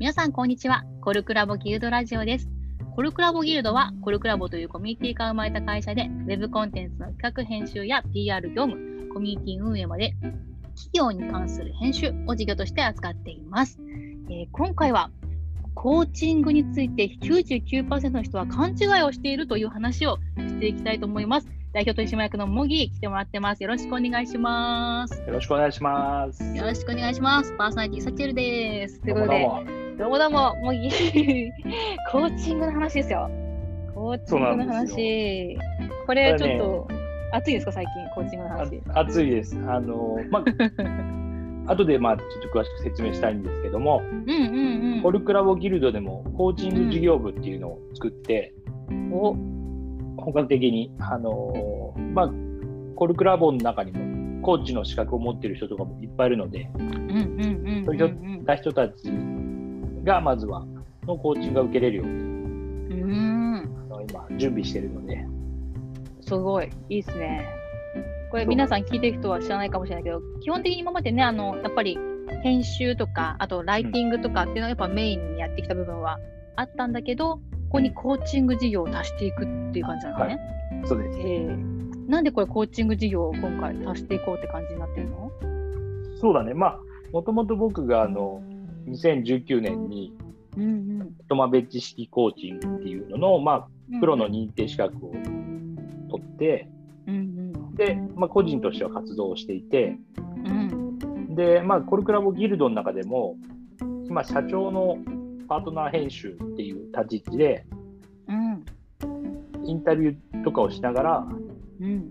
皆さん、こんにちは。コルクラボギルドラジオです。コルクラボギルドは、コルクラボというコミュニティが生まれた会社で、ウェブコンテンツの企画編集や PR 業務、コミュニティ運営まで、企業に関する編集を事業として扱っています。えー今回は、コーチングについて99%の人は勘違いをしているという話をしていきたいと思います。代表取締役のモギ来てもらってます。よろしくお願いします。よろしくお願いします。よろしくお願いします。パーソナリティサチェルです。ということで、どうもどうもどうも、もぎ、コーチングの話ですよ。コーチングの話。これちょっと、熱いですか、最近、コーチングの話。あ暑いです。あの、まあ、後で、まあ、ちょっと詳しく説明したいんですけども、うんうんうん。コルクラボギルドでもコーチング事業部っていうのを作って、お、本格的に、あの、まあ、コルクラボの中にも、コーチの資格を持っている人とかもいっぱいいるので、うんうんうんそういった人たちが、まずは、のコーチングが受けれるように、今、準備しているので、すごい、いいですね。これ、皆さん聞いてる人は知らないかもしれないけど、基本的に今までね、あの、やっぱり編集とか、あとライティングとかっていうのはやっぱメインにやってきた部分はあったんだけど、ここにコーチング事業を足していくっていう感じなんですね。そうです。えー。なんでこれコーチング事業を今回足していこうって感じになってるの？そうだね。まあ、もともと僕が、あの、2019年に、トマベッジ式コーチングっていうのの、まあ、プロの認定資格を取って、うんで、まあ、個人としては活動をしていて、で、まあ、コルクラボギルドの中でも、今、社長のパートナー編集っていう立ち位置で、うん。インタビューとかをしながら、まうん。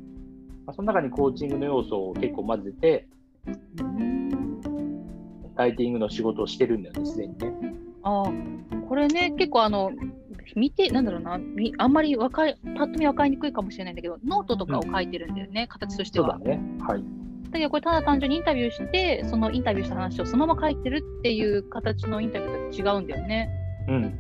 あ、その中にコーチングの要素を結構混ぜて、うんライティングの仕事をしてるんだよね、すでにね。あーこれね結構あの見てなんだろうなみあんまりわかりパッと見分かりにくいかもしれないんだけどノートとかを書いてるんだよね、形としては。そうだね。はい。だけどこれただ単純にインタビューしてそのインタビューした話をそのまま書いてるっていう形のインタビューとは違うんだよね。うん。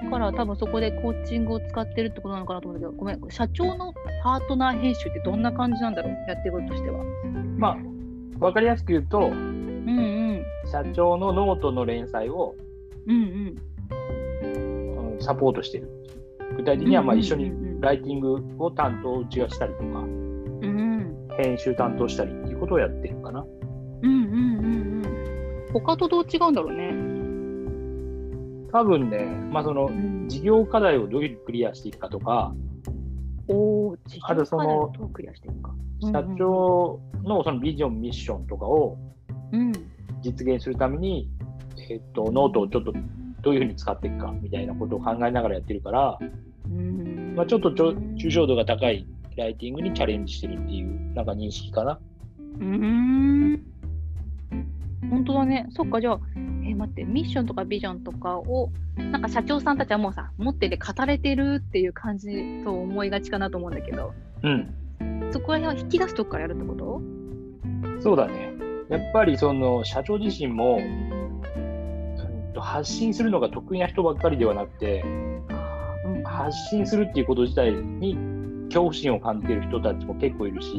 だから多分そこでコーチングを使ってるってことなのかなと思うんだけど、ごめん、社長のパートナー編集ってどんな感じなんだろう、やってることとしては。まあ、わかりやすく言うと、うんうん。社長のノートの連載をうんうんサポートしてる。具体的にはまあ一緒にライティングを担当うちがしたりとか、うん。うん編集担当したりっていうことをやってるかな。うんうんうんうん。他とどう違うんだろうね。多分ね、まあそのん、事業課題をどういうふうにクリアしていくかとか、おお、事あとその業課題をどうクリアしていくか。うんうん社長のそのビジョン、ミッションとかをうん。実現するために、えっと、ノートをちょっとどういうふうに使っていくかみたいなことを考えながらやってるから、うんまあ、ちょっとちょ抽象度が高いライティングにチャレンジしてるっていうなんか認識かな。うん。本当だね。そっか、じゃあ、えー待って、ミッションとかビジョンとかを、なんか社長さんたちはもうさ、持ってて語れてるっていう感じと思いがちかなと思うんだけど、うん。そこら辺は引き出すとこからやるってこと？そうだね。やっぱりその社長自身も、うんと発信するのが得意な人ばっかりではなくて。発信するっていうこと自体に恐怖心を感じている人たちも結構いるし、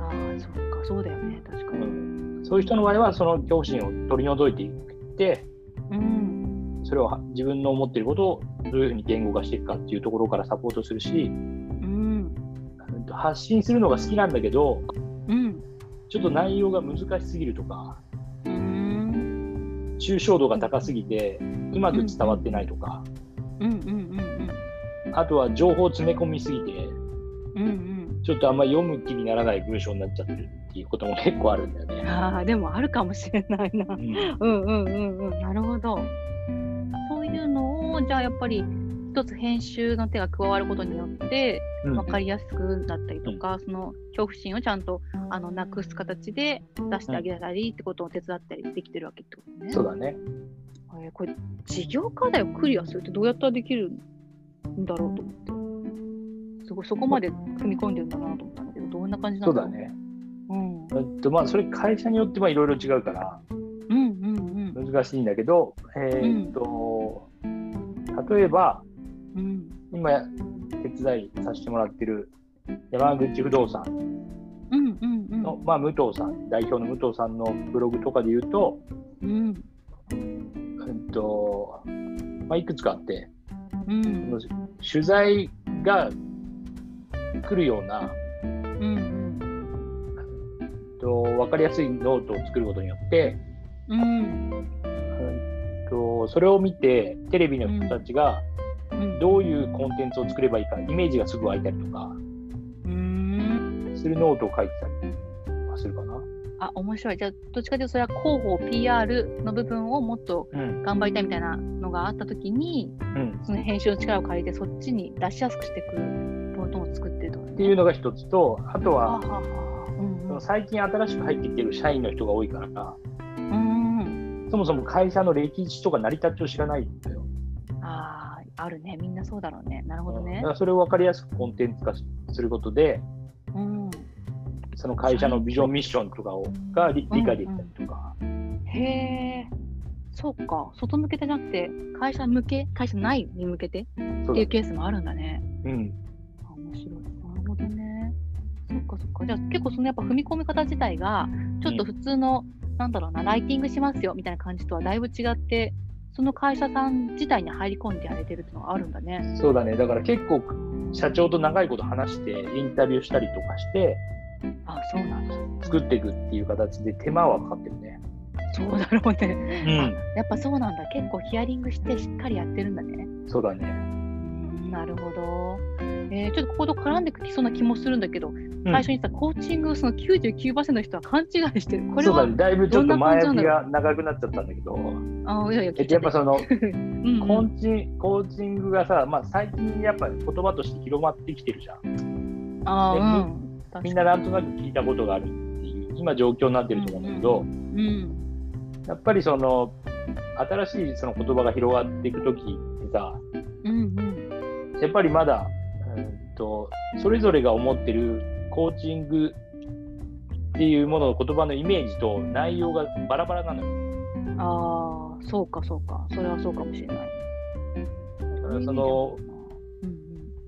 ああ、そっか、そうだよね、確かうに。んそういう人の場合はその恐怖心を取り除いていって、うん。それをは自分の思っていることをどういうふうに言語化していくかっていうところからサポートするし、うん。発信するのが好きなんだけど、うん。ちょっと内容が難しすぎるとか、うん。抽象度が高すぎて、うまく伝わってないとか、うん。うん。うん。あとは情報を詰め込みすぎて、うん。うん。ちょっとあんまり読む気にならない文章になっちゃってるっていうことも結構あるんだよね。ああ、でもあるかもしれないなう。んうんうんうんうん。なるほど。そういうのを、じゃあやっぱり、一つ編集の手が加わることによって、うん分かりやすくなったりとか、その恐怖心をちゃんとあのなくす形で出してあげたりってことを手伝ったりできてるわけってことね。そうだね。えーこれ、事業課題をクリアするってどうやったらできるんだろうと思って。すごい、そこまで組み込んでるんだなと思ったんだけど、どんな感じなのそうだ。ね。うん。えっとまあ、それ会社によってはいろいろ違うからうんうんうん。難しいんだけど、えーっと、例えばうん。今手伝いさせてもらってる山口不動産うんうんうん。の、まあ、武藤さん、代表の武藤さんのブログとかで言うと、うん。うんとまあ、いくつかあって、うん。取材が来るようなうん。と分かりやすいノートを作ることによって、うん。うんとそれを見てテレビの人たちがうん。どういうコンテンツを作ればいいかイメージがすぐ湧いたりとかうん。するノートを書いてたりはするかな？あ、面白い。じゃあ、どっちかというと、それは広報、PR の部分をもっとうん頑張りたいみたいなのがあったときに、うん、その編集の力を借りて、そっちに出しやすくしていくノートを作ってるとねっていうのが一つとあとは最近新しく入ってきてる社員の人が多いからうん。うん。そもそも会社の歴史とか成り立ちを知らないんだよ。あるね。みんなそうだろうね。なるほどねだか。らそれを分かりやすくコンテンツ化することでうん。その会社のビジョンミッションとかをが理理解できたりとか、へえ。そうか。外向けじゃなくて、会社向け、会社内に向けて？っていうケースもあるんだね。うん、あ面白い。なるほどね。そっかそっか。じゃあ結構そのやっぱ踏み込み方自体が、ちょっと普通の、なんだろうな、ライティングしますよみたいな感じとはだいぶ違って、その会社さん自体に入り込んでやれてるっていうのがあるんだね。そうだねだから結構社長と長いこと話してインタビューしたりとかしてあ、そうなんだ。作っていくっていう形で手間はかかってるね。そうだろうね。うん、やっぱそうなんだ。結構ヒアリングしてしっかりやってるんだね。そうだね。なるほど。えーちょっとここと絡んできそうな気もするんだけど、うん最初にさ、コーチングをその99%の人は勘違いしてる。これは、だいぶちょっと前置きが長くなっちゃったんだけど、あいやいや、えっとやっぱその うんうん。コーチンコーチングがさ、まあ、最近やっぱ言葉として広まってきてるじゃん。あーでうん。確かに。みんななんとなく聞いたことがあるっていう、今状況になってると思うんだけど、うんやっぱりその、新しいその言葉が広がっていくときってさ、うんうん。やっぱりまだ、うんと、それぞれが思ってるコーチングっていうものの言葉のイメージと内容がバラバラなのよ。ああ、そうかそうか。それはそうかもしれない。だからその、うん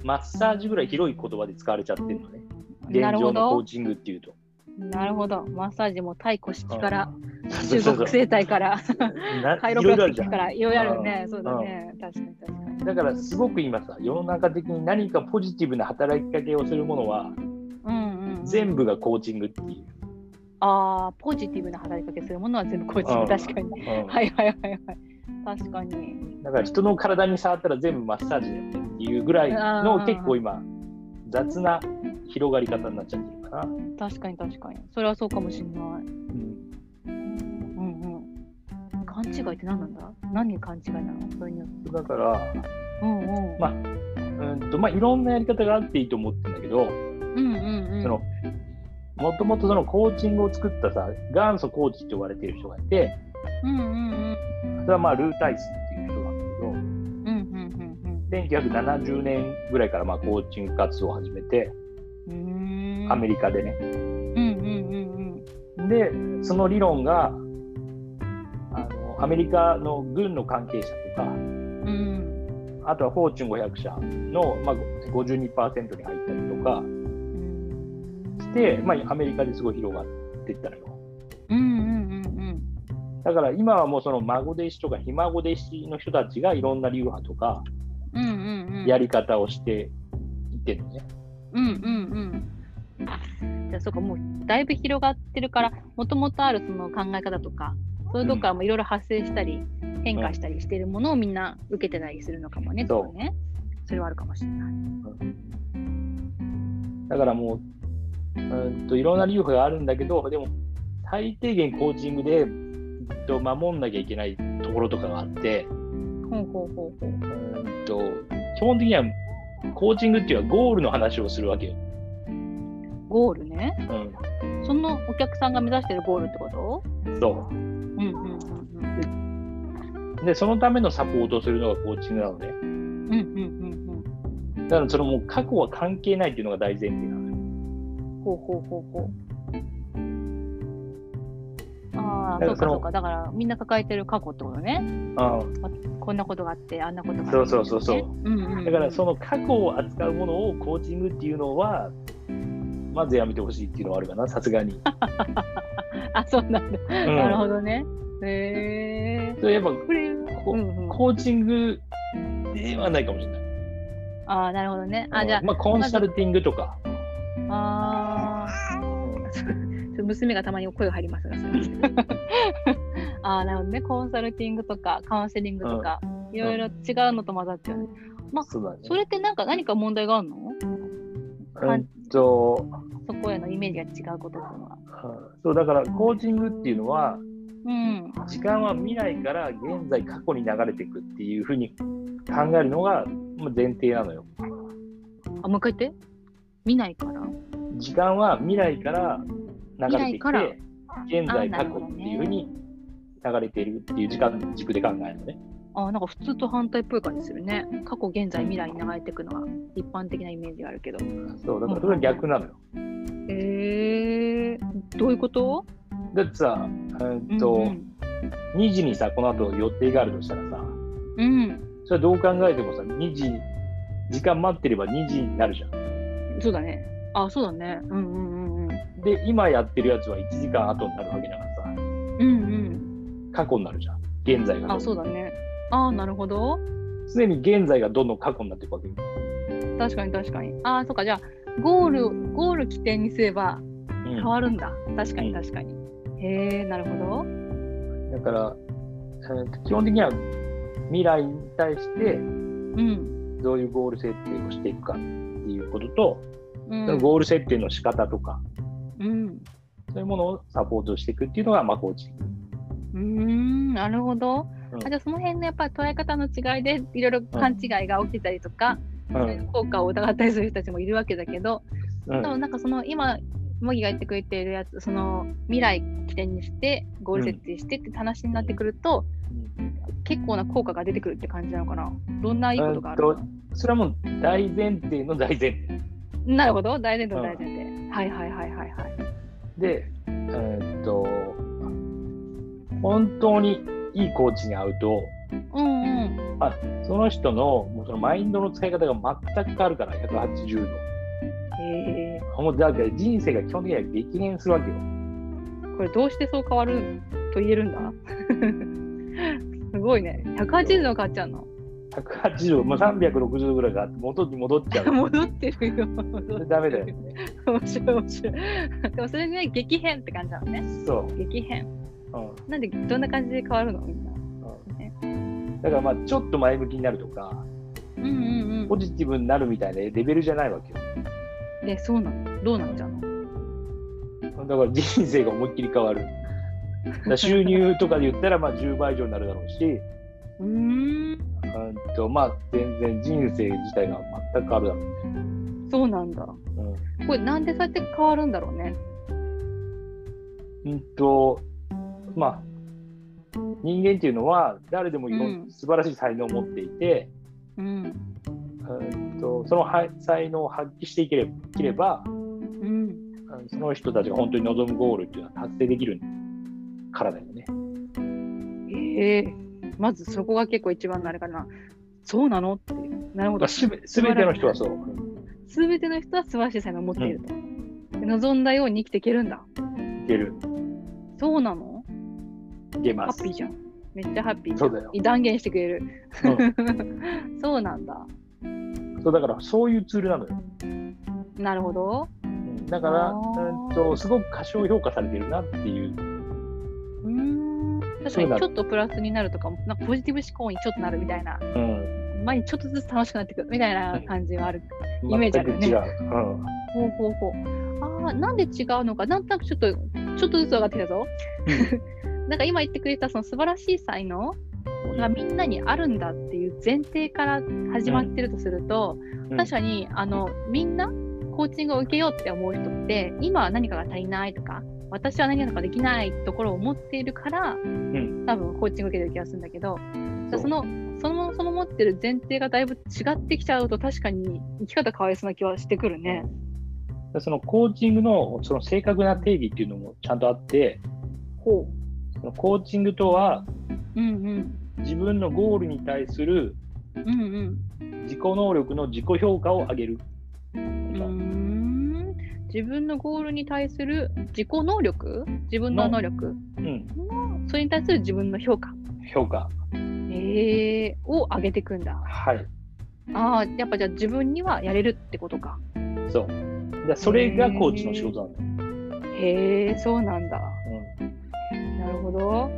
マッサージぐらい広い言葉で使われちゃってるのね。現状のコーど。チングっていうと。なるほど。マッサージも太古式から、中国生態から、な カイロプラクティックから、いろいろあるねう。んそうだね。確かに確かに。だからすごく今さ、世の中的に何かポジティブな働きかけをするものは、全部がコーチングっていう。ああ、ポジティブな働きかけするものは全部コーチンうんグ、確かに。うんはいはいはいはい。確かに。だから人の体に触ったら全部マッサージだよねっていうぐらいの結構今、雑な広がり方になっちゃってるかな。確かに確かに。それはそうかもしれない。うんうんうん。勘違いって何なんだ？何に勘違いなの？それによって。だから、うんうん。まあうんとまあ、いろんなやり方があっていいと思ってるんだけど、うんうんうん。そのもともとそのコーチングを作ったさ、元祖コーチって呼ばれてる人がいて、うんうんうん。それはまあルータイスっていう人なんだけど、うんうんうん1970年ぐらいからまあコーチング活動を始めて、うん。アメリカでね。うんうんうんうん。で、その理論が、あのアメリカの軍の関係者とか、うん。あとはフォーチュン500社の、まあ、52%に入ったりとかまあ、アメリカですごい広がっていったのよ。うんうんうんだから今はもうその孫弟子とかひ孫弟子の人たちがいろんな流派とかうん。うんうんうん。やり方をしていってるのね。うんうんうん。じゃあそうか、もうだいぶ広がってるから、もともとあるその考え方とか、そういうとこからもいろいろ発生したり、変化したりしてるものをみんな受けてたりするのかもね、そうね。それはあるかもしれない。だからもう、うんといろんな流派があるんだけど、でも最低限コーチングでうんと守んなきゃいけないところとかがあって、ほうほうほうほう。うんと基本的にはコーチングっていうのはゴールの話をするわけよ。ゴールね。うん、そのお客さんが目指してるゴールってこと？そうんうんうんう。で、そのためのサポートをするのがコーチングなのね。うん。うんうんうんだからそのもう過去は関係ないっていうのが大前提なの。ほうほうほうほう。ああ、そうかそうか。だからみんな抱えてる過去ってことね。うんこんなことがあって、あんなことがあって、そうそうそうそううんうんうん。だからその過去を扱うものをコーチングっていうのは、まずやめてほしいっていうのはあるかな、さすがに。あ、そうなんだ。うんなるほどね。へえ。やっぱこれ、こうんうん、コーチングではないかもしれない。ああ、なるほどね。あ、じゃまあ、コンサルティングとか。あ、あ娘がたまに声が入りますが、ああ、なるほどね。コンサルティングとか、カウンセリングとか、いろいろ違うのと混ざっちゃうね。まあ、そね。それってなんか何か問題があるの？うんと、そこへのイメージが違うことっていうのは。うんそうだからコーチングっていうのは、うん。時間は未来から現在、過去に流れていくっていうふうに考えるのがまあ前提なのよ。あ、もう一回言って。見ないから？時間は未来から流れてい未来からて、現在、過去っていうふうに流れているっていう時間軸で考えるのね。あ、なんか普通と反対っぽい感じするね。過去、現在、未来に流れていくのは一般的なイメージがあるけど。そう、だからそれは逆なのよ。えー、どういうこと？だってさ、うんとうん2時にさ、この後予定があるとしたらさ、うん、うんそれはどう考えてもさ、2時、時間待ってれば2時になるじゃん。そうだね。あ、そうだね。うんうんうんうん。で、今やってるやつは1時間後になるわけだからさ、うんうん。過去になるじゃん。現在が。あ、そうだね。あなるほど。常に現在がどんどん過去になっていくわけよ。確かに確かに。あ、そっか。じゃあ、ゴール、ゴール起点にすればうん変わるんだ。確かに確かに。へえ、なるほど。だから、えーと基本的には未来に対してうん。どういうゴール設定をしていくかっていうことと、うんゴール設定の仕方とか、うん。そういうものをサポートしていくっていうのが、まあ、コーチング。うーん、なるほど。うん。あじゃあその辺のやっぱり捉え方の違いでいろいろ勘違いが起きたりとか、うそれの効果を疑ったりする人たちもいるわけだけど、うん。でもなんかその今モギが言ってくれているやつその未来起点にしてゴール設定してって話になってくると、結構な効果が出てくるって感じなのかな？どんないいことがあるの、それはもう大前提の大前提。なるほど。大前提大前提、はいはいはいはいはいで、えーっと、本当にいいコーチに会うと、うんうん。その人のもうそのマインドの使い方が全く変わるから、180度。へえ。もうだから人生が基本的には激変するわけよ。これどうしてそう変わると言えるんだ？すごいね。180度変わっちゃうの180度、まあ、360度ぐらいがあって元に戻っちゃう。戻ってるよ。ダメだよね。面白い面白い。でもそれね激変って感じなのね。そう。激変。うん。なんでどんな感じで変わるの？みんなうんだからまあちょっと前向きになるとか、うんうんポジティブになるみたいなレベルじゃないわけよ。うんでそうなの？どうなっちゃうの？だから人生が思いっきり変わる。収入とかで言ったらまあ10倍以上になるだろうし、うーんうん。とまあ全然人生自体が全く変わるだろうね。そうなんだ。うん。これなんでそうやって変わるんだろうね？うんと、まあ、人間っていうのは誰でもいろんうん。素晴らしい才能を持っていて、うん。うんとそのは才能を発揮していければいければ、うん。うんその人たちが本当に望むゴールっていうのは達成できるからだよね。ええまずそこが結構一番のあれかな。そうなのっていう。なるほど。まあ、すべての人はそう。うんすべての人は素晴らしい才能を持っていると、で望んだように生きていけるんだ。いける。そうなの？ハいけます。ッピ。ーじゃん。めっちゃハッピー。そうだよ。断言してくれる。うん。そうなんだ。そうだからそういうツールなのよ。なるほど。うん。だから、あー。うんとすごく過小評価されてるなっていう。確かにちょっとプラスになるとかもなんかポジティブ思考にちょっとなるみたいな。うん、前にちょっとずつ楽しくなってくるみたいな感じがある。イメージあるよね。ほうほうほう。ああなんで違うのか。なんとなくちょっとちょっとずつ分かってきたぞ。なんか今言ってくれたその素晴らしい才能がみんなにあるんだっていう前提から始まってるとすると、うん。確かにあのみんなコーチングを受けようって思う人って今は何かが足りないとか私は何かができないところを持っているから、ん多多分コーチングを受けてる気がするんだけどそうそのそのその持ってる前提がだいぶ違ってきちゃうと確かに生き方変わりそうな気はしてくるね。でそのコーチングのその正確な定義っていうのもちゃんとあって、ほそのコーチングとはう。うんうん。自分のゴールに対するうんうん。自己能力の自己評価を上げる。うーん自分のゴールに対する自己能力？自分の能力？うん、それに対する自分の評価、評価。えー、を上げていくんだ。はい。ああ、やっぱじゃあ自分にはやれるってことか。そう。だそれがコーチの仕事なのよ。へえ、そうなんだ。うんなるほど。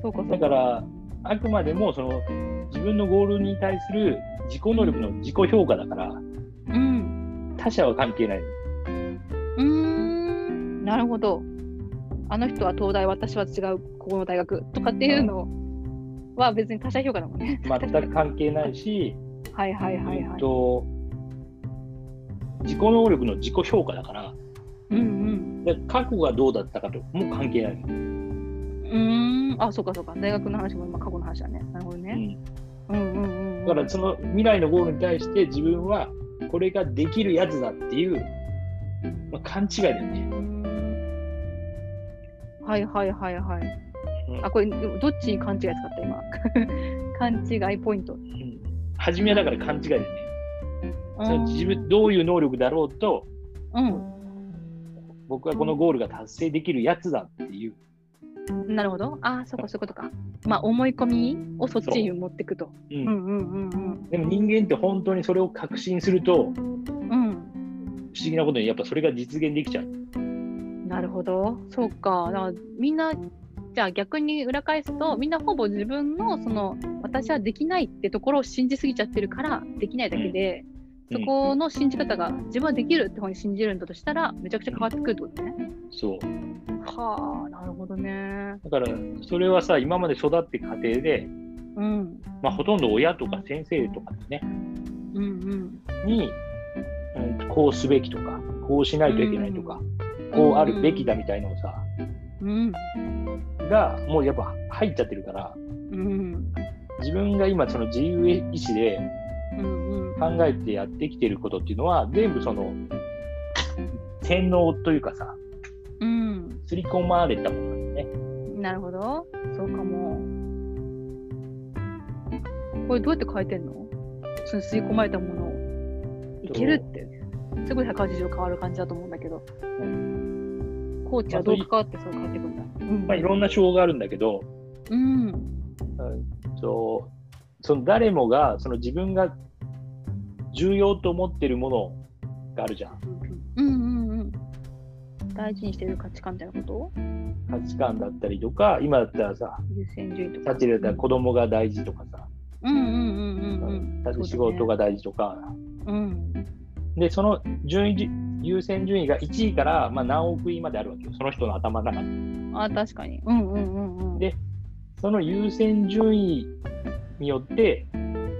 そうか、そうか。だから、あくまでもその自分のゴールに対する自己能力の自己評価だから、うん。他者は関係ない。なるほど。あの人は東大、私は違う、ここの大学とかっていうのは別に他者評価だもんね。全く関係ないし、はいはいはいえっはい。と自己能力の自己評価だから、うんうん。で過去がどうだったかとも関係ない。うーん、あ、そうかそうか。大学の話も今過去の話だね。なるほどね。うんうんうんうんうん。だからその未来のゴールに対して自分はこれができるやつだっていう、まあ、勘違いだよね。はいはいはいはい。うんあ、これ、どっちに勘違い使った今？勘違いポイント。うん初めはだから勘違いだよね。その自分どういう能力だろうと僕はこのゴールが達成できるやつだっていう。うん。なるほど。ああ、そうかそういうことか。まあ、思い込みをそっちに持っていくと。ううんんうんうんでも人間って本当にそれを確信すると不うん。うん。思議なことにやっぱそれが実現できちゃう。ど。そうか。だからみんな、じゃあ逆に裏返すと、みんなほぼ自分のその私はできないってところを信じすぎちゃってるから、できないだけで、うんそこの信じ方が自分はできるって方に信じるんだとしたら、めちゃくちゃ変わってくるってことね。そう。はあ、なるほどね。だからそれはさ今まで育っていく過程で、うん。まあ、ほとんど親とか先生とかねうんうん。に、うん、こうすべきとかこうしないといけないとか、こうあるべきだみたいのをさうん。がもうやっぱ入っちゃってるからうん。自分が今その自由意志でうん。うん。考えてやってきてることっていうのは全部その洗脳というかさうん。刷り込まれたものなんだよね。なるほど。そうかも。これどうやって変えてんの？その吸い込まれたものをいけるって。すごい180度変わる感じだと思うんだけど。コーチはどう関わってそう変わっていくんだ。うんまあ、いろんな手法があるんだけど、うん。うんとその誰もがその自分が重要と思ってるものがあるじゃん。うんうんうん。大事にしてる価値観みたいなこと？価値観だったりとか、今だったらさ、優先順位とか。子供が大事とかさ、うんうんうんうんうん。だって仕事が大事とか、うん。で、その順位じ優先順位が1位から、まあ、何億位まであるわけよ、その人の頭の中に。あ、確かに。うんうんうんうん。でその優先順位によってう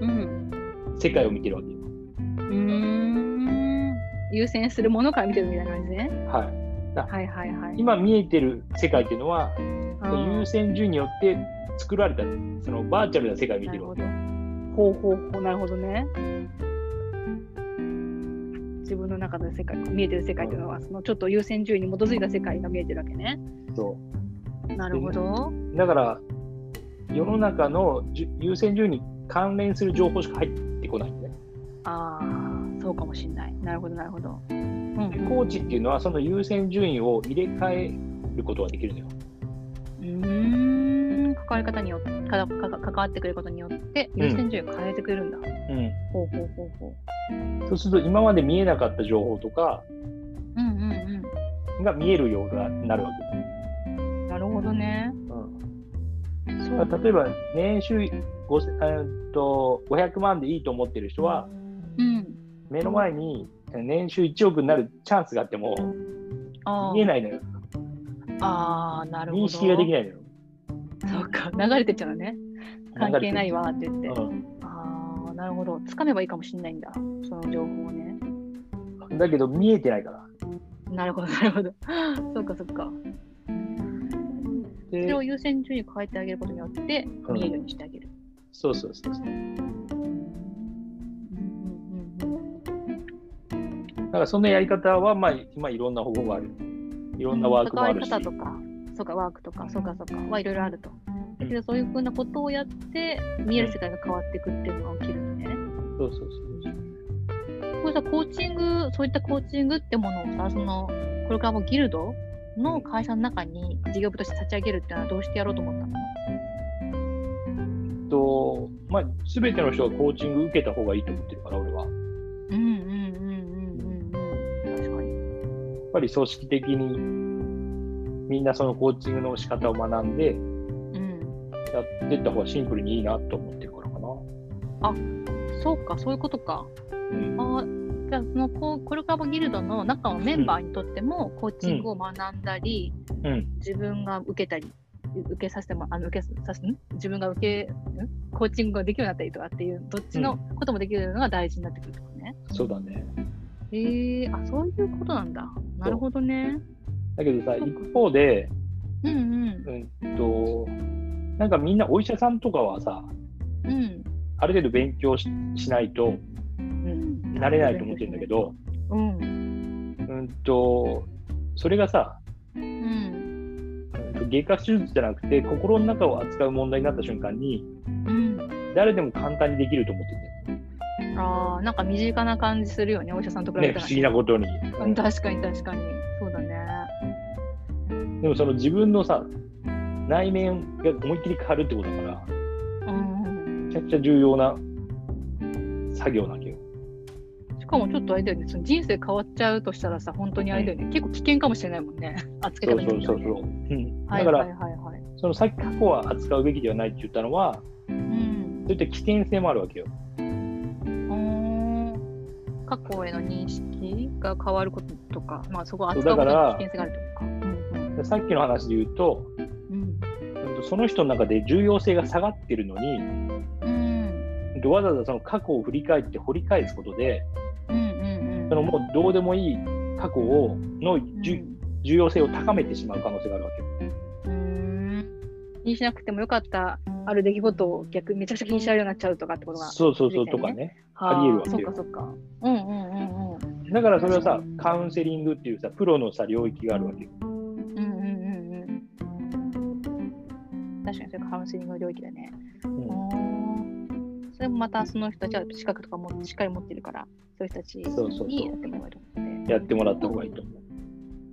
ん。世界を見てるわけよ。うーん。優先するものから見てるみたいな感じね。はい。はいはいはい。今見えてる世界っていうのは、うん優先順位によって作られた、そのバーチャルな世界を見てるわけど。ほうほうほう、なるほどね。自分の中の世界、見えてる世界というのは、そのちょっと優先順位に基づいた世界が見えてるわけね。そなるほど。う。だから、世の中の優先順位に関連する情報しか入ってこないんだね。ああ、そうかもしんない。なるほど、なるほど。うんでコーチっていうのは、その優先順位を入れ替えることができるのよ。うーん、関わり方によって、かか関わってくることによって、優先順位を変えてくれるんだ。うほうほうほうほん。そうすると、今まで見えなかった情報とかう。うんうんが見えるようになるわうん。なるほどね。け。うん例えば、年収5えーっと500万でいいと思ってる人は、うん。目の前に年収1億になるチャンスがあっても見えないのよ。あー、なるほど。認識ができないのよ。そうか、流れてっちゃうのね。関係ないわって言って。うんああ、なるほど。つかめばいいかもしれないんだ。その情報をね。だけど見えてないから。なるほど、なるほど。そうか、そうか。そでれを優先順位変えてあげることによって、うん見えるようにしてあげる。そうそうそうそう。だからそのやり方は、まあ、今いろんな方法がある。いろんなワークもあるし。関わり方とか、そうか、ワークとか、そうか、そうか、はいろいろあると。だけど、そういうふうなことをやって、見える世界が変わっていくっていうのが起きるんだね。そうそうそうこれさ、コーチング、そういったコーチングってものをさ、その、これからもギルドの会社の中に事業部として立ち上げるっていうのはどうしてやろうと思ったの？と、まあ、全ての人がコーチング受けた方がいいと思ってるから、俺は。やっうんうんうんうんうんうん。確かに。ぱり組織的にみんなそのコーチングの仕方を学んでうん。やっていった方がシンプルにいいなと思ってるからかな。そうか、そういうことか。うんあじゃあ、そのココルクラボギルドの中のメンバーにとっても、コーチングを学んだり、うん、自分が受けたり、受けさせても、あの受けさせん？自分が受け、ん？コーチングができるようになったりとかっていう、どっちのこともできるのが大事になってくるってことね。そうだね。へえあ、そういうことなんだ。なるほどね。だけどさ、一方で、うんうん。うんと、なんかみんなお医者さんとかはさ、うん。ある程度勉強ししないとうん、なれないと思ってるんだけど、うん。うんと、それがさ、うん。外科手術じゃなくて、心の中を扱う問題になった瞬間に、うん。誰でも簡単にできると思ってるああ、なんか身近な感じするよね、お医者さんと比べね。たら、不思議なことに。うん確かに確かに。そうだね。でもその自分のさ、内面が思いっきり変わるってことだから、ちゃくちゃ重要な作業なわけよ。しかもちょっとあれだよね、その人生変わっちゃうとしたらさ、本当にあれだよね、結構危険かもしれないもんね。扱いそう方によってはねそうそうそう。うん、はいだから、はいはいはい。そのさっき過去は扱うべきではないって言ったのは、うん。そういった危険性もあるわけよ。うーん過去への認識が変わることとか、まあそこを扱うことに危険性があるとか。うんでさっきの話で言うと、うんうんその人の中で重要性が下がってるのに、うんわざわざその過去を振り返って掘り返すことで、うんうんうんそのもうどうでもいい過去をのじゅ重要性を高めてしまう可能性があるわけ気にしなくてもよかったある出来事を逆にめちゃくちゃ気にしちゃうようになっちゃうとかってことが。そうそうそうとかね。はありえるわけよそっかそっか。うんうんうんうん。だからそれはさ、カウンセリングっていうさ、プロのさ、領域があるわけよ。うんうんうんうん。確かにそれカウンセリングの領域だね。うんうんそれもまたその人たちは資格とかもしっかり持ってるから、そういう人たちにやってもらえるので。やってもらった方がいいと思う。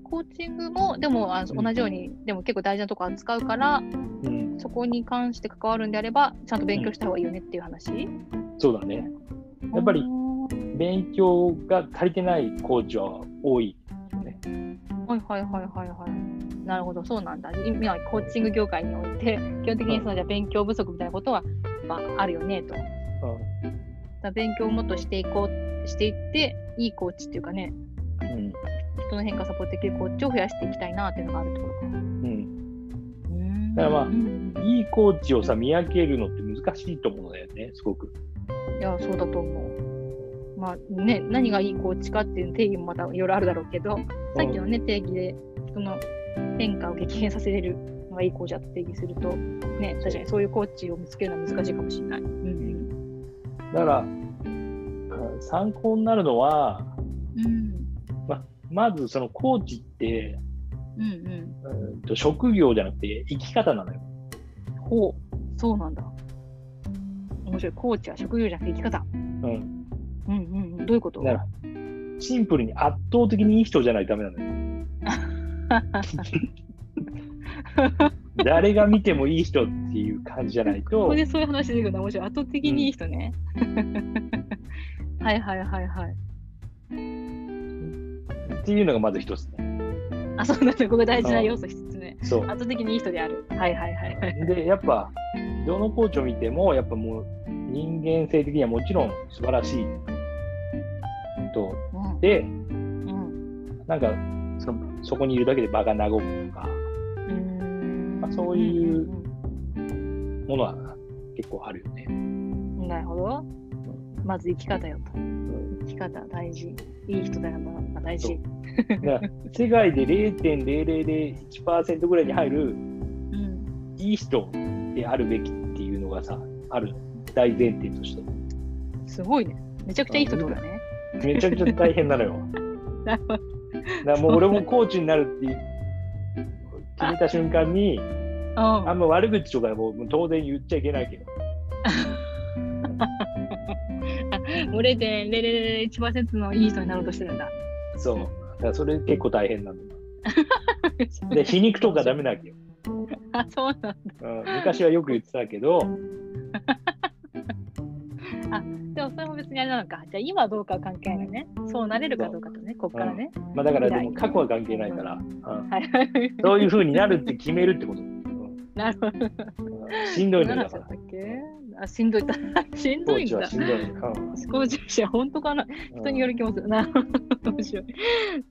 コーチングも、でもあ同じように、でも結構大事なとこ扱うから、うん、そこに関して関わるんであれば、ちゃんと勉強した方がいいよねっていう話。そうだね。やっぱりうん勉強が足りてないコーチは多いよね。はいはいはいはいはい。なるほど、そうなんだ。今、コーチング業界において、基本的にそのじゃあ勉強不足みたいなことは、まあ、あるよねと。勉強をもっとしていこう、していって、いいコーチっていうかね、うんうん人の変化サポートできるコーチを増やしていきたいなっていうのがあるってことか。うん、だからまあうんいいコーチをさ見分けるのって難しいと思うんだよね、すごく。いや、そうだと思う。まあね、何がいいコーチかっていう定義もまたいろいろあるだろうけど、さっきのね、定義で人の変化を激変させれるのがいいコーチだと定義すると、ね、確かにそういうコーチを見つけるのは難しいかもしれない。うんだから、あ参考になるのは、うん。まずそのコーチって、うんうん。うんと職業じゃなくて生き方なのよ。ほう、そうなんだ。面白い。コーチは職業じゃなくて生き方。うん、うんうんうん。どういうこと？だからシンプルに圧倒的にいい人じゃないとダメなのよ。誰が見てもいい人っていう感じじゃないことこでそういう話出てくるの面白い。圧倒的にいい人ね。はいはいはいはい。っていうのがまず一つね。あ、そうなんだ。ここ大事な要素一つ目。そう圧倒的にいい人である。はいはいはいはい。で、やっぱ、どのコーチを見ても、やっぱもう人間性的にはもちろん素晴らしいと。うんで、うんなんかその、そこにいるだけで場が和むとか、うーんまあそういうものは結構あるよね。うんなるほど。まず生き方よと。生き方大事。いい人だよな、まあ、大事。世界で0.0001%ぐらいに入るうん。いい人であるべきっていうのがさ、ある大前提として。すごいね。めちゃくちゃいい人ってことだね。めちゃくちゃ大変なのよ。なるほど。もう俺もコーチになるって決めた瞬間に、うんあんま悪口とかもう当然言っちゃいけないけど。もう0.0001%のいい人になろうとしてるんだ。そう。だからそれ結構大変なのよ。で、皮肉とかダメなわけよ。あ、そうなんだ。うん、昔はよく言ってたけど、でもそれも別にあれなのか。じゃあ今どうかは関係ないね。そうなれるかどうかとね、こっからね。まあ、だからでも過去は関係ないから。そういうふうになるって決めるってこと。うんなるほど。しんどいの何よだからしんどい。しんコ どいんだ。しんどいのよ。思考重視は本当かな？うん人による気もするな。面白い。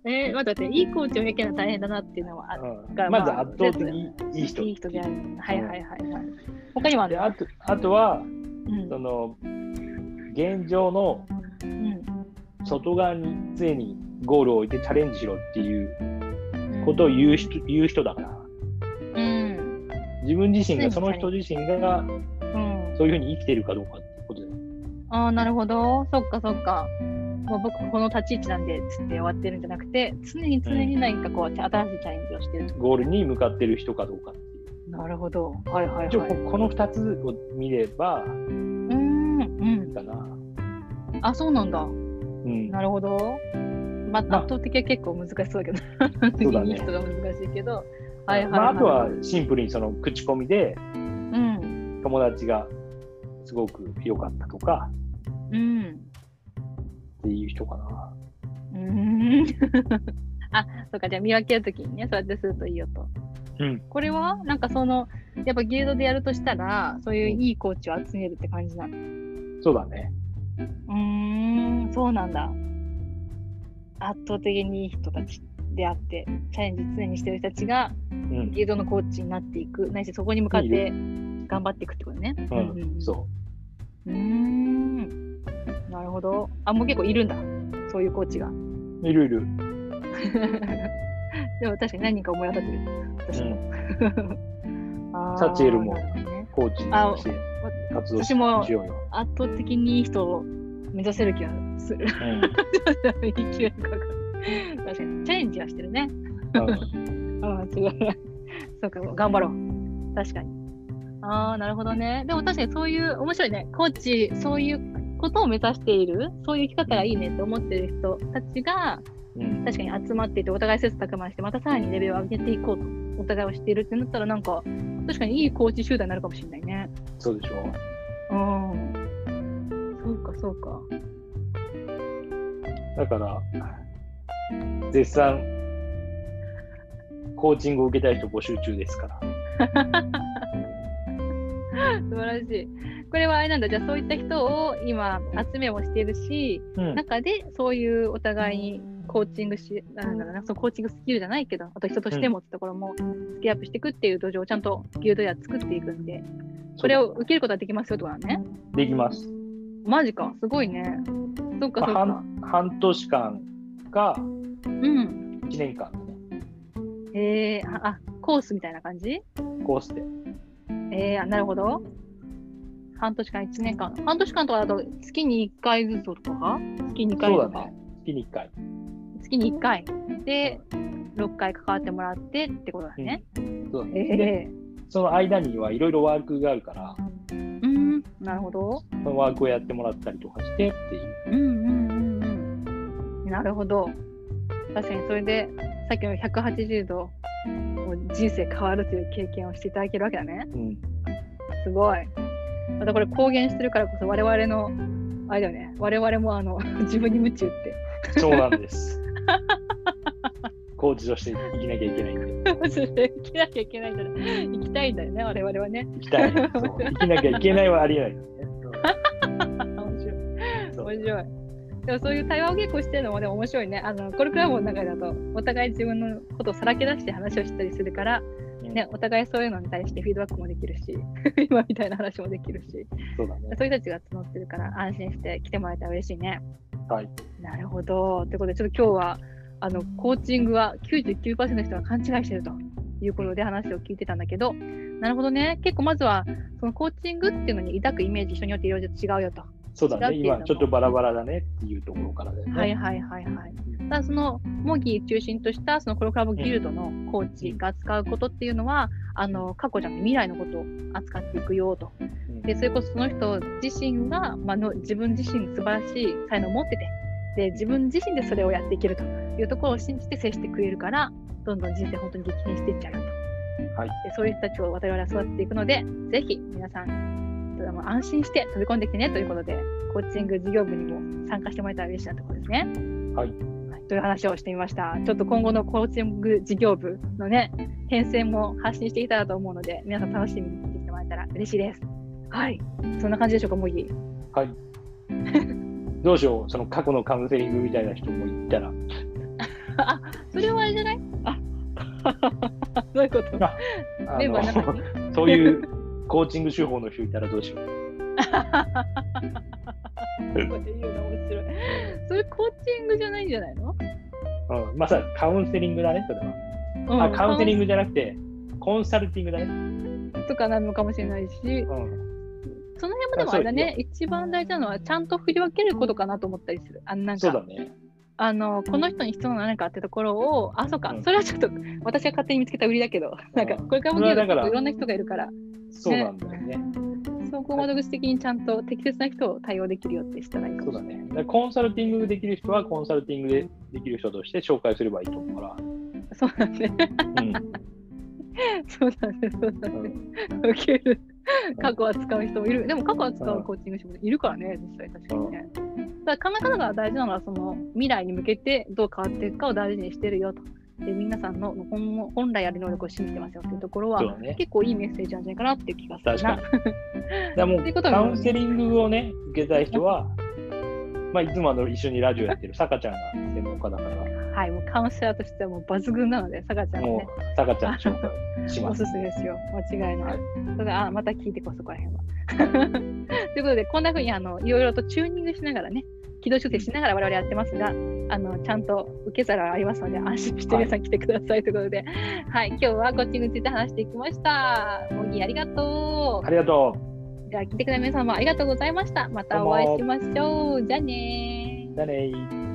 えー、待って待って、いいコーチを見分けるのは大変だなっていうのはあうんがまず圧倒的にいい人。いい人である。はいはいはいはい。他にもあるであとあとは、うんその現状のうん外側に常にゴールを置いてチャレンジしろっていううんことを言う人,、言う人だから、うん。自分自身が、その人自身がうん。そういうふうに生きてるかどうかってことで。ああ、なるほど。そっかそっか。もう僕この立ち位置なんでつって終わってるんじゃなくて、常に常に何かこう、新しいチャレンジをしてると。ゴールに向かってる人かどうかっていう。なるほど。はいはいはい。一応ここの2つを見ればうーん。うん。かな。あ、そうなんだ。うん、なるほど。まあ、まあ圧倒的は結構難しそうだけど、そうだねいい 人が難しいけど、はいはい、はいまあ、あとはシンプルにその口コミでうん、友達がすごく良かったとかうん、っていう人かな。うーん。あ、そうか、じゃあ見分けるときにね、そうやってするといいよと。うん、これは、なんかその、やっぱギルドでやるとしたら、そういういいコーチを集めるって感じなの？そうだね。うーん、そうなんだ。圧倒的にいい人たちであって、チャレンジ常にしてる人たちが、うん、ギルドのコーチになっていく、ないしそこに向かって頑張っていくってことね。うんうんうん。なるほど。あ、もう結構いるんだ。そういうコーチが。う。いるいる。でも確かに何人か思い当たってる。私も。サチエルもコーチあとして活動し私もしようよ。圧倒的にいい人を目指せる気がする。うん 勢いがかかる。確かに。チャレンジはしてるね。うんああ、違う。そうか、頑張ろう。確かに。ああ、なるほどね。でも確かにそういう、面白いね。コーチ、そういうことを目指している、そういう生き方がいいねって思ってる人たちが、うん確かに集まっていて、お互い切磋琢磨して、またさらにレベルを上げていこうと、お互いをしているってなったら、なんか、確かにいいコーチ集団になるかもしれないね。そうでしょうん。そうか、そうか。だから、絶賛、コーチングを受けたい人募集中ですから。素晴らしい。これはあれなんだ、じゃあそういった人を今集めもしているし、うん中でそういうお互いにコーチングし、なんだろうな、そのコーチングスキルじゃないけど、あと人としてもってところもスキルアップしていくっていう土壌をちゃんとギルドでは作っていくんで、それを受けることができますよとだね。できます。マジか、すごいね。そっかそっまあか。半半年間かうん。1年間へえあ、あ、コースみたいな感じ？コースで。えー、あなるほど。半年間、1年間。半年間とかだと月に1回ずつとか？月に2回とか、そうだね。月に1回。月に1回。で、6回関わってもらってってことだね。そうだねええその間にはいろいろワークがあるから、うん、なるほど。そのワークをやってもらったりとかしてっていう。うんうんうんうん。なるほど。確かにそれで、さっきの180度、もう人生変わるという経験をしていただけるわけだね。うん。すごい。またこれ公言してるからこそ我々の、あれだよね、我々もあの 自分に夢中って。そうなんです。コーチとして生きなきゃいけないんで。生きなきゃいけないんだね。生きたいんだよね、我々はね。生きたい。生きなきゃいけないはありえない。面白い。面白い。でもそういう対話を結構してるのもでも面白いね。あのコルクラボの中だとお互い自分のことをさらけ出して話をしたりするから、うんね、お互いそういうのに対してフィードバックもできるし、今みたいな話もできるし、そうだね。そういう人たちが募ってるから安心して来てもらえたら嬉しいね。はい。なるほど。ということで、ちょっと今日はあのコーチングは99%の人が勘違いしてるということで話を聞いてたんだけど、なるほどね。結構まずはそのコーチングっていうのに抱くイメージ人によっていろいろ違うよと。そうだね。今ちょっとバラバラだねっていうところからだよね。はいはいはいはい。ただそのモギー中心としたそのコロクラボギルドのコーチが扱うことっていうのは、あの過去じゃなくて未来のことを扱っていくよと。うんでそれこそその人自身が、まあの自分自身素晴らしい才能を持っててで自分自身でそれをやっていけるというところを信じて接してくれるからどんどん人生本当に激変していっちゃうよと、はい、でそういう人たちを我々は育てていくのでぜひ皆さんそれも安心して飛び込んできてねということでコーチング事業部にも参加してもらえたら嬉しいなところですね。はいという話をしてみました。ちょっと今後のコーチング事業部のね、編成も発信していたらと思うので、皆さん楽しみに聞いてきてもらえたら嬉しいです。はい。そんな感じでしょうか、もぎ。はい。どうしよう、その過去のカウンセリングみたいな人もいたら。あ、それはあれじゃない？あ どういうこと？メンバーの中に？のそういうコーチング手法の人いたらどうしよう。言うの面白い。それコーチングじゃないんじゃないの、うん、まさカウンセリングだね、それは。うん、あカウンセリングじゃなくて、コンサルティングだね。とかなのかもしれないし、うん、その辺もでもあれだね、一番大事なのはちゃんと振り分けることかなと思ったりする。あのなんかそうだね。あのこの人に必要な何かってところを、あ、そうか、うんそれはちょっと私が勝手に見つけた売りだけど、なんかうんこれからもいろんな人がいるから、そうなんだよね。総合窓口的にちゃんと適切な人を対応できるよってしたらいいかもしれない。そうだね。コンサルティングできる人は、コンサルティングでできる人として紹介すればいいと思うかそうだね。ら。そうだね、そうだうん。ね。受ける。過去は使う人もいる。でも過去は使うコーチング仕事いるからね、実際確かにね。だから考え方が大事なのは、その未来に向けてどう変わっていくかを大事にしてるよと。で、皆さんの本本来ある能力を信じてますよっていうところは、ね。結構いいメッセージなんじゃないかなっていう気がするな。確かに。もカウンセリングをね、受けたい人は、まあ、いつもあの一緒にラジオやってるさかちゃんが専門家だから、はい、もうカウンセラーとしてはもう抜群なので、さかちゃんね、うさかちゃん紹介しおますす。すめですよ。間違いない。はいそれであまた聞いてこそこら辺は。ということで、こんな風にあのいろいろとチューニングしながらね、軌道修正しながら我々やってますが、あのちゃんと受け皿がありますので、安心して皆さん来てくださいということで、はい、今日はコーチングについて話していきました。モギありがとうありがとう。じゃあ、来てくれた皆さんもありがとうございました。またお会いしましょう。じゃあねー。じゃあねー